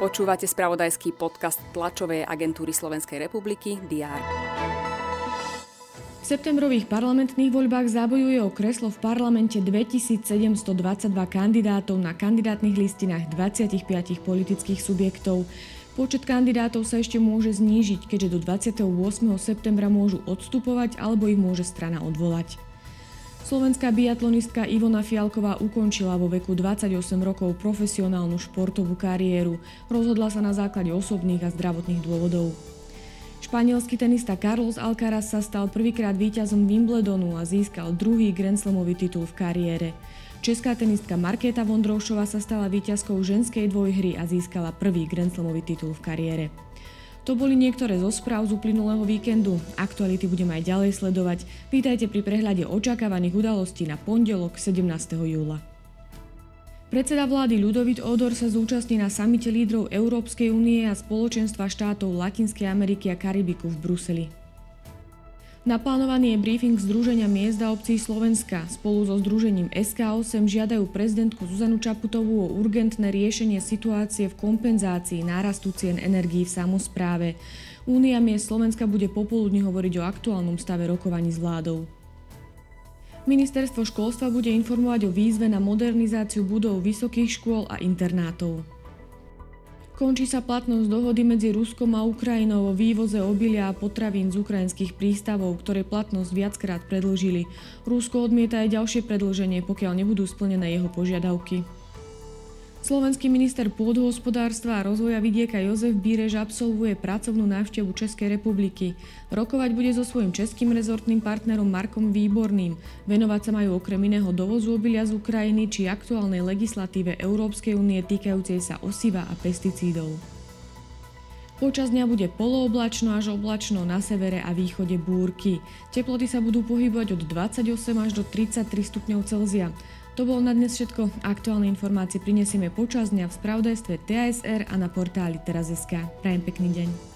Počúvate spravodajský podcast tlačovej agentúry Slovenskej republiky DR. V septembrových parlamentných voľbách zabojuje o kreslo v parlamente 2722 kandidátov na kandidátnych listinách 25 politických subjektov. Počet kandidátov sa ešte môže znížiť, keďže do 28. septembra môžu odstupovať alebo ich môže strana odvolať. Slovenská biatlonistka Ivona Fialková ukončila vo veku 28 rokov profesionálnu športovú kariéru. Rozhodla sa na základe osobných a zdravotných dôvodov. Španielský tenista Carlos Alcaraz sa stal prvýkrát víťazom Wimbledonu a získal druhý Grand Slamový titul v kariére. Česká tenistka Markéta Vondroušová sa stala víťazkou ženskej dvojhry a získala prvý Grand Slamový titul v kariére. To boli niektoré zo správ z uplynulého víkendu. Aktuality budeme aj ďalej sledovať. Vítajte pri prehľade očakávaných udalostí na pondelok 17. júla. Predseda vlády Ľudovit Odor sa zúčastní na samite lídrov Európskej únie a spoločenstva štátov Latinskej Ameriky a Karibiku v Bruseli. Naplánovaný je briefing Združenia miest a obcí Slovenska. Spolu so Združením SK8 žiadajú prezidentku Zuzanu Čaputovú o urgentné riešenie situácie v kompenzácii nárastu cien energií v samozpráve. Únia miest Slovenska bude popoludne hovoriť o aktuálnom stave rokovaní s vládou. Ministerstvo školstva bude informovať o výzve na modernizáciu budov vysokých škôl a internátov. Končí sa platnosť dohody medzi Ruskom a Ukrajinou o vývoze obilia a potravín z ukrajinských prístavov, ktoré platnosť viackrát predlžili. Rusko odmieta aj ďalšie predlženie, pokiaľ nebudú splnené jeho požiadavky. Slovenský minister pôdohospodárstva a rozvoja vidieka Jozef Bírež absolvuje pracovnú návštevu Českej republiky. Rokovať bude so svojím českým rezortným partnerom Markom Výborným. Venovať sa majú okrem iného dovozu obilia z Ukrajiny či aktuálnej legislatíve Európskej únie týkajúcej sa osiva a pesticídov. Počas dňa bude polooblačno až oblačno na severe a východe búrky. Teploty sa budú pohybovať od 28 až do 33 stupňov Celzia. To bolo na dnes všetko. Aktuálne informácie prinesieme počas dňa v spravodajstve TASR a na portáli teraz.sk. Prajem pekný deň.